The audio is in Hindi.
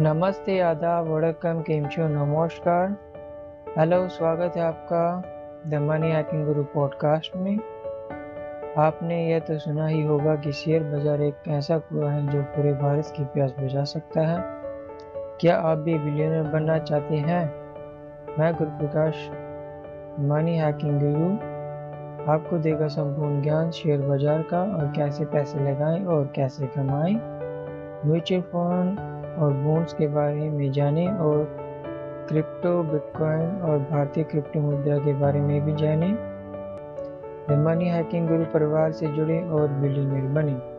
नमस्ते आदाब वड़कम केम नमस्कार। हेलो, स्वागत है आपका the money hacking guru podcast में। आपने यह तो सुना ही होगा कि शेयर बाज़ार एक ऐसा कुआ है जो पूरे भारत की प्यास बुझा सकता है। क्या आप भी बिलियनर बनना चाहते हैं? मैं गुरुप्रकाश, मनी हैकिंग गुरु। आपको देगा संपूर्ण ज्ञान शेयर बाज़ार का और कैसे पैसे लगाएँ और कैसे कमाएँ। म्यूचुअल फंड और बोन्स के बारे में जानें और क्रिप्टो, बिटकॉइन और भारतीय क्रिप्टो मुद्रा के बारे में भी जानें। मनी हैकिंग गुरु परिवार से जुड़े और बिल्डिंग बने।